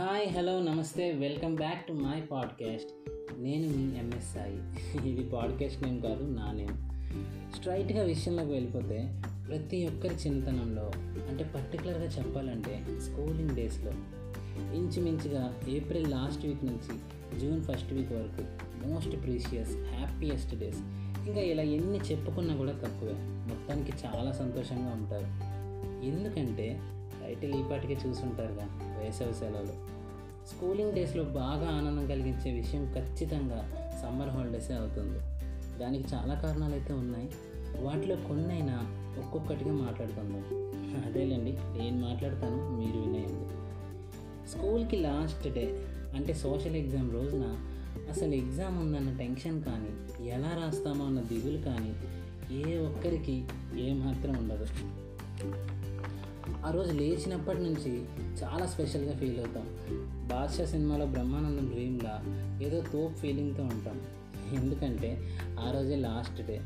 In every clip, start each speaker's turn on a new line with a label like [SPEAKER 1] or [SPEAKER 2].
[SPEAKER 1] Hi hello నమస్తే welcome back to my podcast. నేను మీ ఎంఎస్ సాయి ఇది పాడ్కాస్ట్ నేమ్ కాదు నా నేమ్. స్ట్రైట్గా విషయంలోకి వెళ్ళిపోతే ప్రతి ఒక్కరి చిన్నతనంలో అంటే పర్టికులర్గా చెప్పాలంటే స్కూలింగ్ డేస్లో ఇంచుమించుగా ఏప్రిల్ లాస్ట్ వీక్ నుంచి జూన్ ఫస్ట్ వీక్ వరకు మోస్ట్ ప్రీషియస్ హ్యాపీయెస్ట్ డేస్. ఇంకా ఇలా ఎన్ని చెప్పుకున్నా కూడా తక్కువే. మొత్తానికి చాలా సంతోషంగా ఉంటారు. ఎందుకంటే టైటిల్ ఈ చూసుంటారుగా వేసవి సెలవులు. స్కూలింగ్ డేస్లో బాగా ఆనందం కలిగించే విషయం ఖచ్చితంగా సమ్మర్ హాలిడేసే అవుతుంది. దానికి చాలా కారణాలు అయితే ఉన్నాయి. వాటిలో కొన్నైనా ఒక్కొక్కటిగా మాట్లాడుకుందాం. అదేలేండి నేను మాట్లాడతాను మీరు వినేయండి. స్కూల్కి లాస్ట్ డే అంటే సోషల్ ఎగ్జామ్ రోజున అసలు ఎగ్జామ్ ఉందన్న టెన్షన్ కానీ ఎలా రాస్తామో అన్న దిగులు కానీ ఏ ఒక్కరికి ఏమాత్రం ఉండదు. ఆ రోజు లేచినప్పటి నుంచి చాలా స్పెషల్గా ఫీల్ అవుతాం. బాద్షా సినిమాలో బ్రహ్మానందం డ్రీమ్లా ఏదో తోపు ఫీలింగ్తో ఉంటాం. ఎందుకంటే ఆ రోజే లాస్ట్ డే.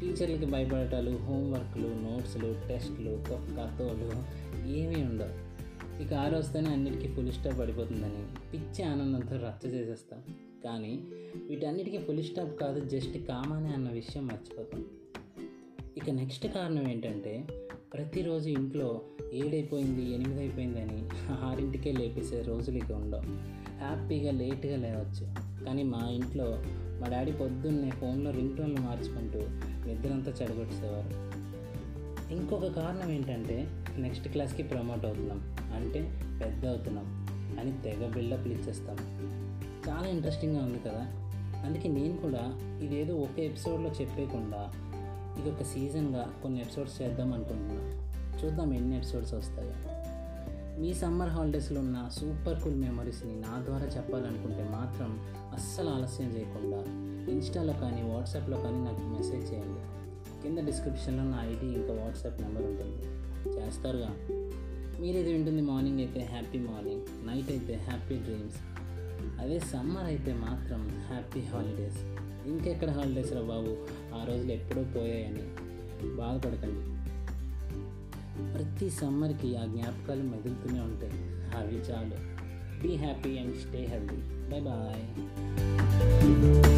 [SPEAKER 1] టీచర్లకి భయపడటాలు హోంవర్క్లు నోట్స్లు టెస్ట్లు కథోలు ఏమీ ఉండవు. ఇక ఆ రోజుతోనే అన్నిటికీ ఫుల్ స్టాప్ పడిపోతుందని పిచ్చి ఆనందంతో రచ్చ చేసేస్తాం. కానీ వీటన్నిటికీ ఫుల్ స్టాప్ కాదు జస్ట్ కామానే అన్న విషయం మర్చిపోతాం. ఇక నెక్స్ట్ కారణం ఏంటంటే ప్రతిరోజు ఇంట్లో ఏడైపోయింది ఎనిమిది అయిపోయిందని ఆరింటికే లేపేసే రోజులు ఇక ఉండవు. హ్యాపీగా లేట్గా లేవచ్చు. కానీ మా ఇంట్లో మా డాడీ పొద్దున్నే ఫోన్లో రింగ్ టోన్లు మార్చుకుంటూ నిద్రంతా చెడగొట్టేసేవారు. ఇంకొక కారణం ఏంటంటే నెక్స్ట్ క్లాస్కి ప్రమోట్ అవుతున్నాం. అంటే పెద్ద అవుతున్నాం అని తెగ బిల్డప్లు ఇచ్చేస్తాం. చాలా ఇంట్రెస్టింగ్గా ఉంది కదా? అందుకే నేను కూడా ఇదేదో ఒక ఎపిసోడ్లో చెప్పేయకుండా ఇది ఒక సీజన్గా కొన్ని ఎపిసోడ్స్ చేద్దాం అనుకుంటున్నాను. చూద్దాం ఎన్ని ఎపిసోడ్స్ వస్తాయో. మీ సమ్మర్ హాలిడేస్లో ఉన్న సూపర్ కూల్ మెమరీస్ని నా ద్వారా చెప్పాలనుకుంటే మాత్రం అస్సలు ఆలస్యం చేయకుండా ఇన్స్టాలో కానీ వాట్సాప్లో కానీ నాకు మెసేజ్ చేయండి. కింద డిస్క్రిప్షన్లో నా ఐడి ఇంకా వాట్సాప్ నెంబర్ ఉంటుంది. చేస్తారుగా. మీరు ఇది వింటుంది మార్నింగ్ అయితే హ్యాపీ మార్నింగ్ నైట్ అయితే హ్యాపీ డ్రీమ్స్. అదే సమ్మర్ అయితే మాత్రం హ్యాపీ హాలిడేస్ ఇంకెక్కడ హాలిడేస్ రా బాబు? ఆ రోజులు ఎప్పుడూ పోయాయని బాధపడకండి. ప్రతి సమ్మర్కి ఆ జ్ఞాపకాలు మెదులుతూనే ఉంటాయి. అవి చాలు. Be happy and stay healthy bye bye